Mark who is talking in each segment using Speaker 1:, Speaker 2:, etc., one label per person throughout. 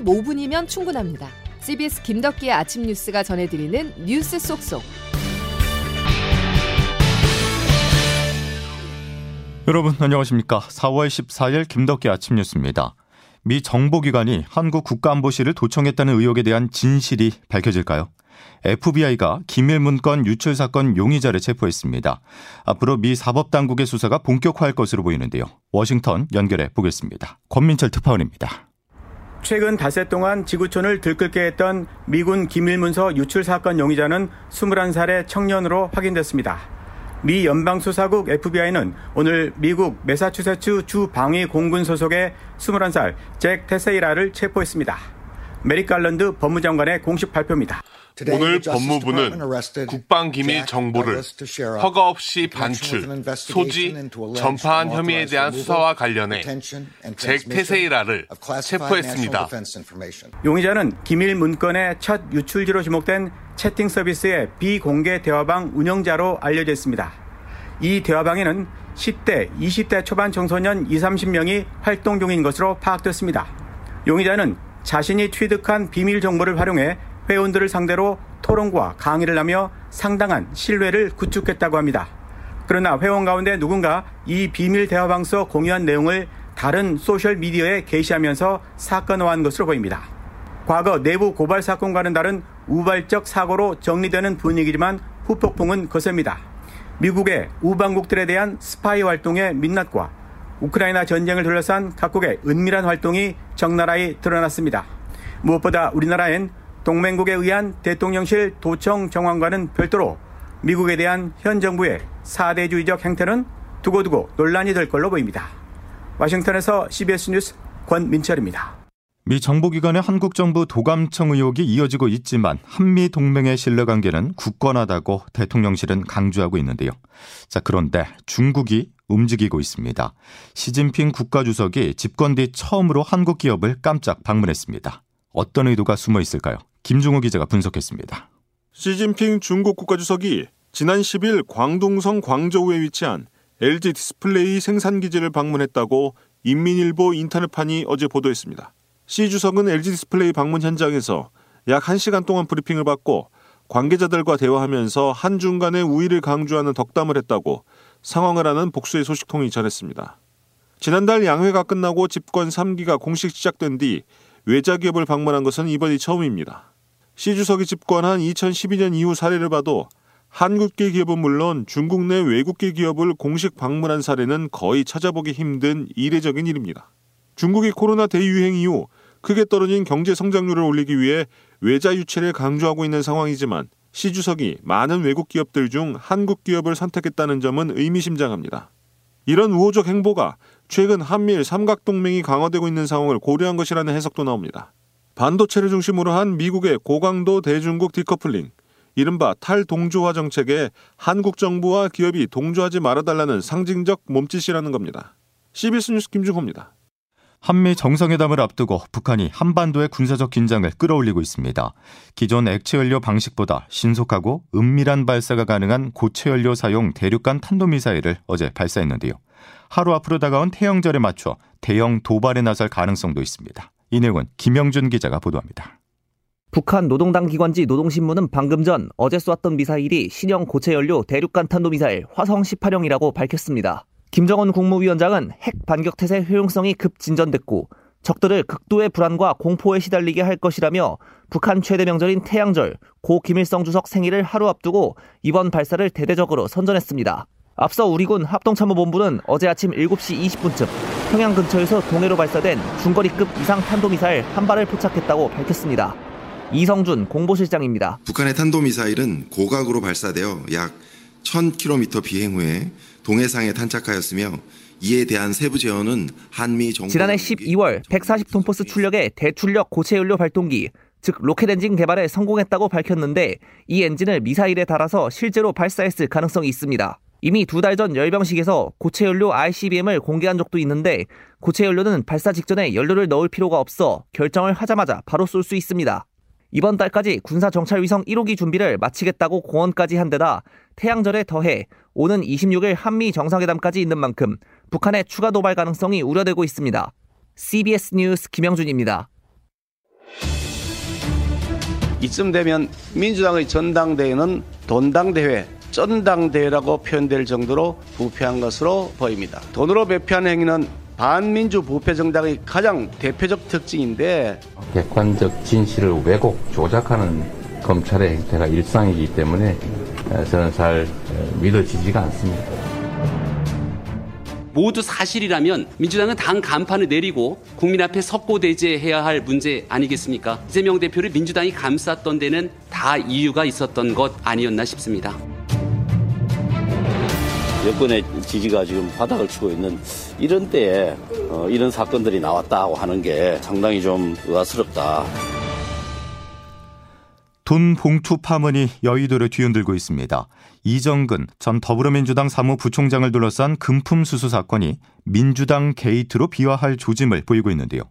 Speaker 1: 15분이면 충분합니다. CBS 김덕기의 아침 뉴스가 전해드리는 뉴스 속속.
Speaker 2: 여러분 안녕하십니까? 4월 14일 김덕기 아침 뉴스입니다. 미 정보기관이 한국 국가안보실을 도청했다는 의혹에 대한 진실이 밝혀질까요? FBI가 기밀 문건 유출 사건 용의자를 체포했습니다. 앞으로 미 사법당국의 수사가 본격화할 것으로 보이는데요. 워싱턴 연결해 보겠습니다. 권민철 특파원입니다.
Speaker 3: 최근 닷새 동안 지구촌을 들끓게 했던 미군 기밀문서 유출 사건 용의자는 21살의 청년으로 확인됐습니다. 미 연방수사국 FBI는 오늘 미국 메사추세츠 주 방위 공군 소속의 21살 잭 테세이라를 체포했습니다. 메릭 갈런드 법무장관의 공식 발표입니다.
Speaker 4: 오늘 법무부는 국방기밀 정보를 허가 없이 반출, 소지, 전파한 혐의에 대한 수사와 관련해 잭 테세이라를 체포했습니다.
Speaker 3: 용의자는 기밀 문건의 첫 유출지로 지목된 채팅 서비스의 비공개 대화방 운영자로 알려져 있습니다. 이 대화방에는 10대, 20대 초반 청소년 20, 30명이 활동 중인 것으로 파악됐습니다. 용의자는 자신이 취득한 비밀 정보를 활용해 회원들을 상대로 토론과 강의를 하며 상당한 신뢰를 구축했다고 합니다. 그러나 회원 가운데 누군가 이 비밀 대화방서 공유한 내용을 다른 소셜 미디어에 게시하면서 사건화한 것으로 보입니다. 과거 내부 고발 사건과는 다른 우발적 사고로 정리되는 분위기지만 후폭풍은 거셉니다. 미국의 우방국들에 대한 스파이 활동의 민낯과 우크라이나 전쟁을 둘러싼 각국의 은밀한 활동이 적나라히 드러났습니다. 무엇보다 우리나라엔 동맹국에 의한 대통령실 도청 정황과는 별도로 미국에 대한 현 정부의 사대주의적 행태는 두고두고 논란이 될 걸로 보입니다. 와싱턴에서 CBS 뉴스 권민철입니다.
Speaker 2: 미 정보기관의 한국 정부 도감청 의혹이 이어지고 있지만 한미 동맹의 신뢰관계는 굳건하다고 대통령실은 강조하고 있는데요. 자, 그런데 중국이 움직이고 있습니다. 시진핑 국가주석이 집권 뒤 처음으로 한국 기업을 깜짝 방문했습니다. 어떤 의도가 숨어 있을까요? 김중호 기자가 분석했습니다.
Speaker 5: 시진핑 중국 국가주석이 지난 10일 광둥성 광저우에 위치한 LG 디스플레이 생산 기지를 방문했다고 인민일보 인터넷판이 어제 보도했습니다. 시 주석은 LG 디스플레이 방문 현장에서 약 1시간 동안 브리핑을 받고 관계자들과 대화하면서 한중 간의 우의를 강조하는 덕담을 했다고 상황을 하는 복수의 소식통이 전했습니다. 지난달 양회가 끝나고 집권 3기가 공식 시작된 뒤 외자 기업을 방문한 것은 이번이 처음입니다. 시 주석이 집권한 2012년 이후 사례를 봐도 한국계 기업은 물론 중국 내 외국계 기업을 공식 방문한 사례는 거의 찾아보기 힘든 이례적인 일입니다. 중국이 코로나 대유행 이후 크게 떨어진 경제 성장률을 올리기 위해 외자 유치를 강조하고 있는 상황이지만 시 주석이 많은 외국 기업들 중 한국 기업을 선택했다는 점은 의미심장합니다. 이런 우호적 행보가 최근 한미일 삼각동맹이 강화되고 있는 상황을 고려한 것이라는 해석도 나옵니다. 반도체를 중심으로 한 미국의 고강도 대중국 디커플링, 이른바 탈동조화 정책에 한국 정부와 기업이 동조하지 말아달라는 상징적 몸짓이라는 겁니다. CBS 뉴스 김중호입니다.
Speaker 2: 한미 정상회담을 앞두고 북한이 한반도의 군사적 긴장을 끌어올리고 있습니다. 기존 액체 연료 방식보다 신속하고 은밀한 발사가 가능한 고체 연료 사용 대륙간 탄도미사일을 어제 발사했는데요. 하루 앞으로 다가온 태영절에 맞춰 대형 도발에 나설 가능성도 있습니다. 이 내용은 김영준 기자가 보도합니다.
Speaker 6: 북한 노동당 기관지 노동신문은 방금 전 어제 쏘았던 미사일이 신형 고체 연료 대륙간 탄도미사일 화성 18형이라고 밝혔습니다. 김정은 국무위원장은 핵 반격 태세 효용성이 급 진전됐고 적들을 극도의 불안과 공포에 시달리게 할 것이라며 북한 최대 명절인 태양절 고 김일성 주석 생일을 하루 앞두고 이번 발사를 대대적으로 선전했습니다. 앞서 우리군 합동참모본부는 어제 아침 7시 20분쯤 평양 근처에서 동해로 발사된 중거리급 이상 탄도미사일 한 발을 포착했다고 밝혔습니다. 이성준 공보실장입니다.
Speaker 7: 북한의 탄도미사일은 고각으로 발사되어 약 1000km 비행 후에 동해상에 탄착하였으며 이에 대한 세부 재원은 한미 정부
Speaker 6: 지난해 12월 140톤포스 출력의 대출력 고체연료 발동기 즉 로켓 엔진 개발에 성공했다고 밝혔는데 이 엔진을 미사일에 달아서 실제로 발사했을 가능성이 있습니다. 이미 두 달 전 열병식에서 고체 연료 ICBM을 공개한 적도 있는데 고체 연료는 발사 직전에 연료를 넣을 필요가 없어 결정을 하자마자 바로 쏠 수 있습니다. 이번 달까지 군사 정찰 위성 1호기 준비를 마치겠다고 공언까지 한 데다 태양절에 더해 오는 26일 한미 정상회담까지 있는 만큼 북한의 추가 도발 가능성이 우려되고 있습니다. CBS 뉴스 김영준입니다.
Speaker 8: 이쯤 되면 민주당의 전당대회는 돈당대회, 쩐당대회라고 표현될 정도로 부패한 것으로 보입니다. 돈으로 배표한 행위는 반민주 부패 정당의 가장 대표적 특징인데
Speaker 9: 객관적 진실을 왜곡 조작하는 검찰의 행태가 일상이기 때문에 저는 잘 믿어지지가 않습니다.
Speaker 10: 모두 사실이라면 민주당은 당 간판을 내리고 국민 앞에 석고대죄해야 할 문제 아니겠습니까? 이재명 대표를 민주당이 감쌌던 데는 다 이유가 있었던 것 아니었나 싶습니다.
Speaker 11: 여권의 지지가 지금 바닥을 치고 있는 이런 때에 어, 이런 사건들이 나왔다고 하는 게 상당히 좀 의아스럽다.
Speaker 2: 돈 봉투 파문이 여의도를 뒤흔들고 있습니다. 이정근 전 더불어민주당 사무부총장을 둘러싼 금품 수수 사건이 민주당 게이트로 비화할 조짐을 보이고 있는데요.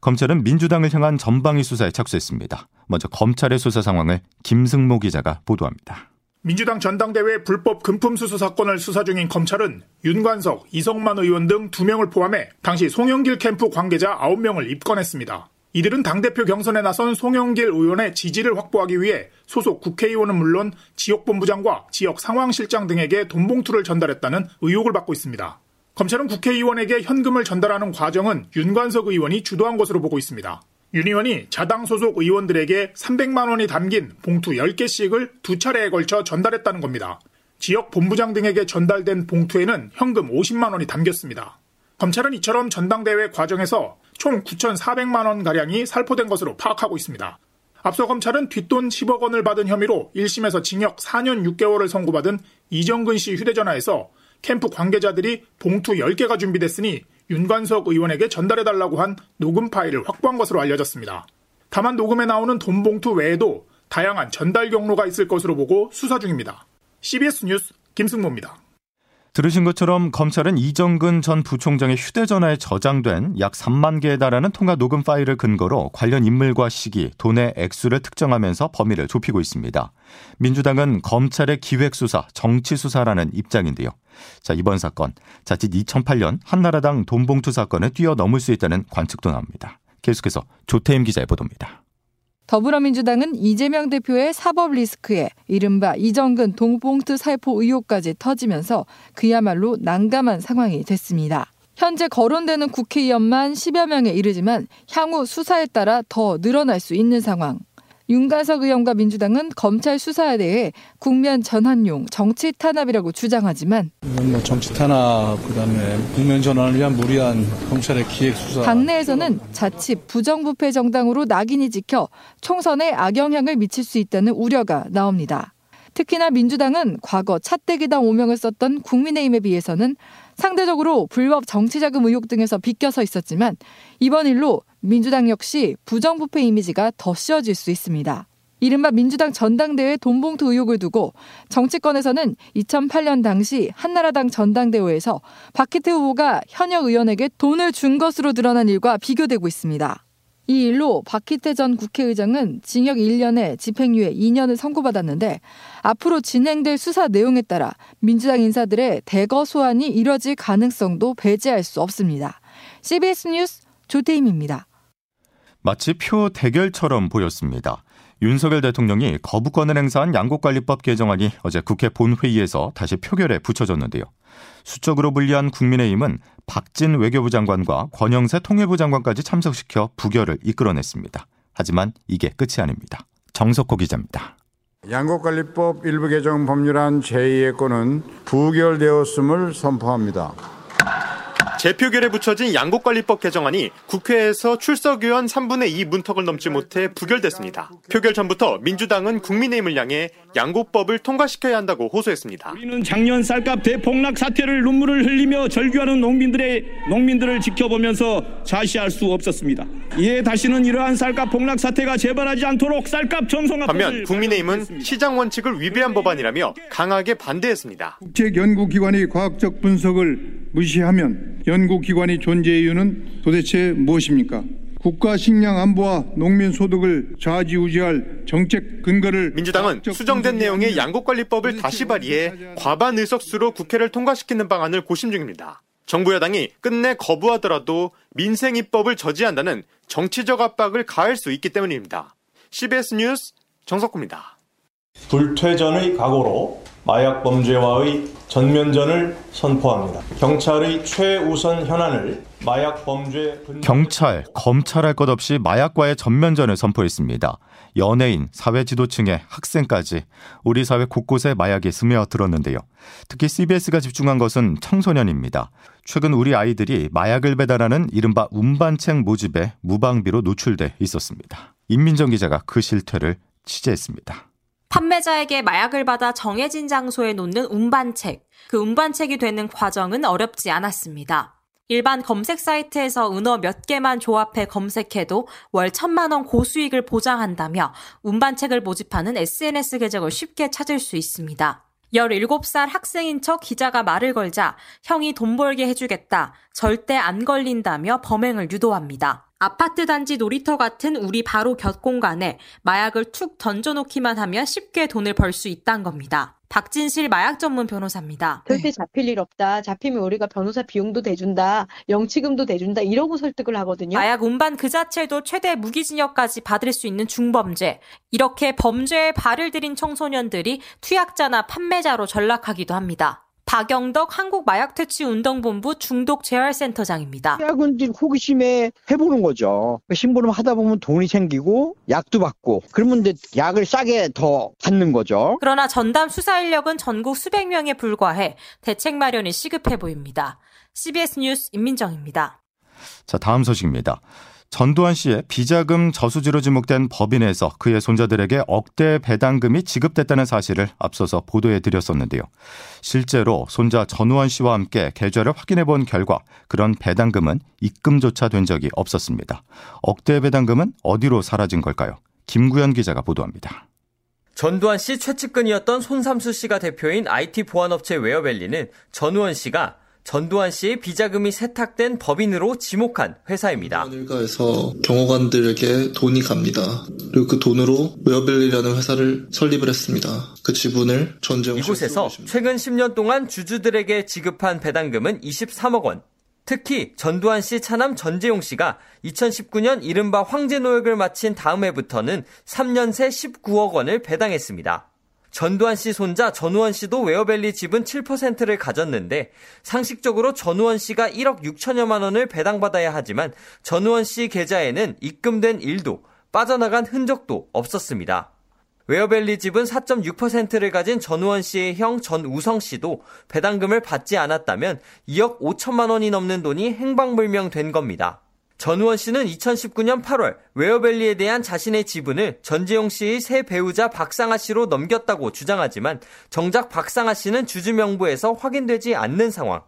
Speaker 2: 검찰은 민주당을 향한 전방위 수사에 착수했습니다. 먼저 검찰의 수사 상황을 김승모 기자가 보도합니다.
Speaker 12: 민주당 전당대회 불법 금품 수수 사건을 수사 중인 검찰은 윤관석, 이성만 의원 등 2명을 포함해 당시 송영길 캠프 관계자 9명을 입건했습니다. 이들은 당대표 경선에 나선 송영길 의원의 지지를 확보하기 위해 소속 국회의원은 물론 지역본부장과 지역 상황실장 등에게 돈봉투를 전달했다는 의혹을 받고 있습니다. 검찰은 국회의원에게 현금을 전달하는 과정은 윤관석 의원이 주도한 것으로 보고 있습니다. 윤 의원이 자당 소속 의원들에게 300만 원이 담긴 봉투 10개씩을 두 차례에 걸쳐 전달했다는 겁니다. 지역 본부장 등에게 전달된 봉투에는 현금 50만 원이 담겼습니다. 검찰은 이처럼 전당대회 과정에서 총 9,400만 원 가량이 살포된 것으로 파악하고 있습니다. 앞서 검찰은 뒷돈 10억 원을 받은 혐의로 1심에서 징역 4년 6개월을 선고받은 이정근 씨 휴대전화에서 캠프 관계자들이 봉투 10개가 준비됐으니 윤관석 의원에게 전달해달라고 한 녹음 파일을 확보한 것으로 알려졌습니다. 다만 녹음에 나오는 돈 봉투 외에도 다양한 전달 경로가 있을 것으로 보고 수사 중입니다. CBS 뉴스 김승모입니다.
Speaker 2: 들으신 것처럼 검찰은 이정근 전 부총장의 휴대전화에 저장된 약 3만 개에 달하는 통화 녹음 파일을 근거로 관련 인물과 시기, 돈의 액수를 특정하면서 범위를 좁히고 있습니다. 민주당은 검찰의 기획수사, 정치수사라는 입장인데요. 자, 이번 사건, 자칫 2008년 한나라당 돈봉투 사건을 뛰어넘을 수 있다는 관측도 나옵니다. 계속해서 조태임 기자의 보도입니다.
Speaker 13: 더불어민주당은 이재명 대표의 사법 리스크에 이른바 이정근 동봉투 살포 의혹까지 터지면서 그야말로 난감한 상황이 됐습니다. 현재 거론되는 국회의원만 10여 명에 이르지만 향후 수사에 따라 더 늘어날 수 있는 상황. 윤가석 의원과 민주당은 검찰 수사에 대해 국면 전환용 정치 탄압이라고 주장하지만
Speaker 14: 뭐 정치 탄압 그다음에 국면 전환을 위한 무리한 검찰의 기획 수사.
Speaker 13: 당내에서는 자칫 부정부패 정당으로 낙인이 찍혀 총선에 악영향을 미칠 수 있다는 우려가 나옵니다. 특히나 민주당은 과거 차떼기당 오명을 썼던 국민의힘에 비해서는 상대적으로 불법 정치자금 의혹 등에서 비껴서 있었지만 이번 일로 민주당 역시 부정부패 이미지가 더 씌워질 수 있습니다. 이른바 민주당 전당대회 돈봉투 의혹을 두고 정치권에서는 2008년 당시 한나라당 전당대회에서 박희태 후보가 현역 의원에게 돈을 준 것으로 드러난 일과 비교되고 있습니다. 이 일로 박희태 전 국회의장은 징역 1년에 집행유예 2년을 선고받았는데 앞으로 진행될 수사 내용에 따라 민주당 인사들의 대거 소환이 이뤄질 가능성도 배제할 수 없습니다. CBS 뉴스 조태임입니다.
Speaker 2: 마치 표 대결처럼 보였습니다. 윤석열 대통령이 거부권을 행사한 양곡관리법 개정안이 어제 국회 본회의에서 다시 표결에 붙여졌는데요. 수적으로 불리한 국민의힘은 박진 외교부 장관과 권영세 통일부 장관까지 참석시켜 부결을 이끌어냈습니다. 하지만 이게 끝이 아닙니다. 정석호 기자입니다.
Speaker 15: 양곡관리법 일부 개정 법률안 제2의 건은 부결되었음을 선포합니다.
Speaker 16: 재표결에 붙여진 양곡관리법 개정안이 국회에서 출석의원 3분의 2 문턱을 넘지 못해 부결됐습니다. 표결 전부터 민주당은 국민의힘을 향해 양곡법을 통과시켜야 한다고 호소했습니다.
Speaker 17: 우리는 작년 쌀값 대폭락 사태를 눈물을 흘리며 절규하는 농민들의 농민들을 지켜보면서 자시할 수 없었습니다. 이에 다시는 이러한 쌀값 폭락 사태가 재발하지 않도록 쌀값 정성화
Speaker 16: 반면 국민의힘은 시장 원칙을 위배한 법안이라며 강하게 반대했습니다.
Speaker 15: 국책 연구기관의 과학적 분석을 무시하면 연구기관의 존재 이유는 도대체 무엇입니까? 국가 식량 안보와 농민 소득을 좌지우지할 정책 근거를
Speaker 16: 민주당은 수정된 내용의 양곡관리법을 다시 발의해 과반 의석수로 국회를 통과시키는 방안을 고심 중입니다. 정부 여당이 끝내 거부하더라도 민생 입법을 저지한다는 정치적 압박을 가할 수 있기 때문입니다. CBS 뉴스 정석구입니다.
Speaker 18: 불퇴전의 각오로 마약 범죄와의 전면전을 선포합니다. 경찰의 최우선 현안을 마약 범죄
Speaker 2: 경찰, 검찰 할 것 없이 마약과의 전면전을 선포했습니다. 연예인, 사회 지도층의 학생까지 우리 사회 곳곳에 마약이 스며들었는데요. 특히 CBS가 집중한 것은 청소년입니다. 최근 우리 아이들이 마약을 배달하는 이른바 운반책 모집에 무방비로 노출돼 있었습니다. 임민정 기자가 그 실태를 취재했습니다.
Speaker 19: 판매자에게 마약을 받아 정해진 장소에 놓는 운반책. 그 운반책이 되는 과정은 어렵지 않았습니다. 일반 검색 사이트에서 은어 몇 개만 조합해 검색해도 월 천만 원 고수익을 보장한다며 운반책을 모집하는 SNS 계정을 쉽게 찾을 수 있습니다. 17살 학생인 척 기자가 말을 걸자 형이 돈 벌게 해주겠다. 절대 안 걸린다며 범행을 유도합니다. 아파트 단지 놀이터 같은 우리 바로 곁 공간에 마약을 툭 던져놓기만 하면 쉽게 돈을 벌 수 있다는 겁니다. 박진실 마약 전문 변호사입니다.
Speaker 20: 절대 잡힐 일 없다. 잡히면 우리가 변호사 비용도 대준다. 영치금도 대준다. 이러고 설득을 하거든요.
Speaker 19: 마약 운반 그 자체도 최대 무기징역까지 받을 수 있는 중범죄. 이렇게 범죄에 발을 들인 청소년들이 투약자나 판매자로 전락하기도 합니다. 박영덕 한국마약퇴치운동본부 중독재활센터장입니다.
Speaker 21: 약은 호기심에 해보는 거죠. 심부름 하다 보면 돈이 생기고 약도 받고 그러면 이제 약을 싸게 더 받는 거죠.
Speaker 19: 그러나 전담 수사 인력은 전국 수백 명에 불과해 대책 마련이 시급해 보입니다. CBS 뉴스 임민정입니다.
Speaker 2: 자, 다음 소식입니다. 전두환 씨의 비자금 저수지로 지목된 법인에서 그의 손자들에게 억대 배당금이 지급됐다는 사실을 앞서서 보도해 드렸었는데요. 실제로 손자 전우환 씨와 함께 계좌를 확인해 본 결과 그런 배당금은 입금조차 된 적이 없었습니다. 억대 배당금은 어디로 사라진 걸까요? 김구현 기자가 보도합니다.
Speaker 6: 전두환 씨 최측근이었던 손삼수 씨가 대표인 IT 보안업체 웨어밸리는 전우원 씨가 전두환 씨의 비자금이 세탁된 법인으로 지목한 회사입니다.
Speaker 22: 일가에서 경호관들에게 돈이 갑니다. 그리고 그 돈으로 웨어벨리라는 회사를 설립을 했습니다. 그 지분을 전재용
Speaker 6: 이곳에서 최근 10년 동안 주주들에게 지급한 배당금은 23억 원. 특히 전두환 씨 차남 전재용 씨가 2019년 이른바 황제 노역을 마친 다음 해부터는 3년 새 19억 원을 배당했습니다. 전두환 씨 손자 전우원 씨도 웨어밸리 지분 7%를 가졌는데 상식적으로 전우원 씨가 1억 6천여만 원을 배당받아야 하지만 전우원 씨 계좌에는 입금된 일도 빠져나간 흔적도 없었습니다. 웨어밸리 지분 4.6%를 가진 전우원 씨의 형 전우성 씨도 배당금을 받지 않았다면 2억 5천만 원이 넘는 돈이 행방불명된 겁니다. 전우원 씨는 2019년 8월 웨어밸리에 대한 자신의 지분을 전재용 씨의 새 배우자 박상아 씨로 넘겼다고 주장하지만 정작 박상아 씨는 주주 명부에서 확인되지 않는 상황.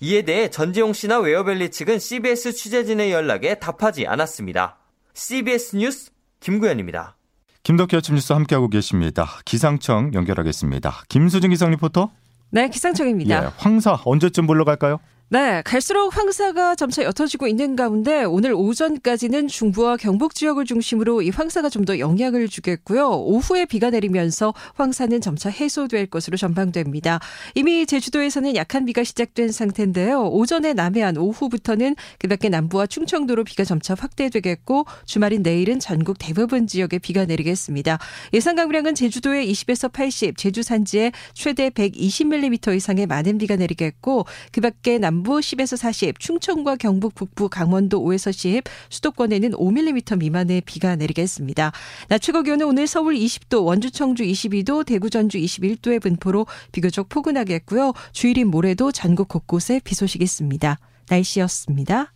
Speaker 6: 이에 대해 전재용 씨나 웨어밸리 측은 CBS 취재진의 연락에 답하지 않았습니다. CBS 뉴스 김구현입니다.
Speaker 2: 김덕기 아침 뉴스 함께하고 계십니다. 기상청 연결하겠습니다. 김수진 기상 리포터.
Speaker 23: 네, 기상청입니다.
Speaker 2: 예, 황사 언제쯤 물러갈까요?
Speaker 23: 네, 갈수록 황사가 점차 옅어지고 있는 가운데 오늘 오전까지는 중부와 경북 지역을 중심으로 이 황사가 좀 더 영향을 주겠고요. 오후에 비가 내리면서 황사는 점차 해소될 것으로 전망됩니다. 이미 제주도에서는 약한 비가 시작된 상태인데요. 오전에 남해안, 오후부터는 그 밖에 남부와 충청도로 비가 점차 확대되겠고 주말인 내일은 전국 대부분 지역에 비가 내리겠습니다. 예상 강우량은 제주도에 20에서 80, 제주 산지에 최대 120mm 이상의 많은 비가 내리겠고 그 밖에 남 남부 10에서 40, 충청과 경북 북부, 강원도 5에서 10, 수도권에는 5mm 미만의 비가 내리겠습니다. 낮 최고 기온은 오늘 서울 20도, 원주 청주 22도, 대구 전주 21도의 분포로 비교적 포근하겠고요. 주일인 모레도 전국 곳곳에 비 소식이 있습니다. 날씨였습니다.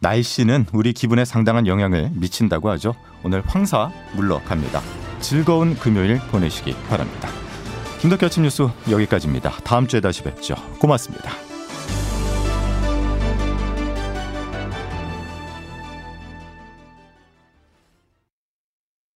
Speaker 2: 날씨는 우리 기분에 상당한 영향을 미친다고 하죠. 오늘 황사 물러갑니다. 즐거운 금요일 보내시기 바랍니다. 김덕기 아침 뉴스 여기까지입니다. 다음 주에 다시 뵙죠. 고맙습니다.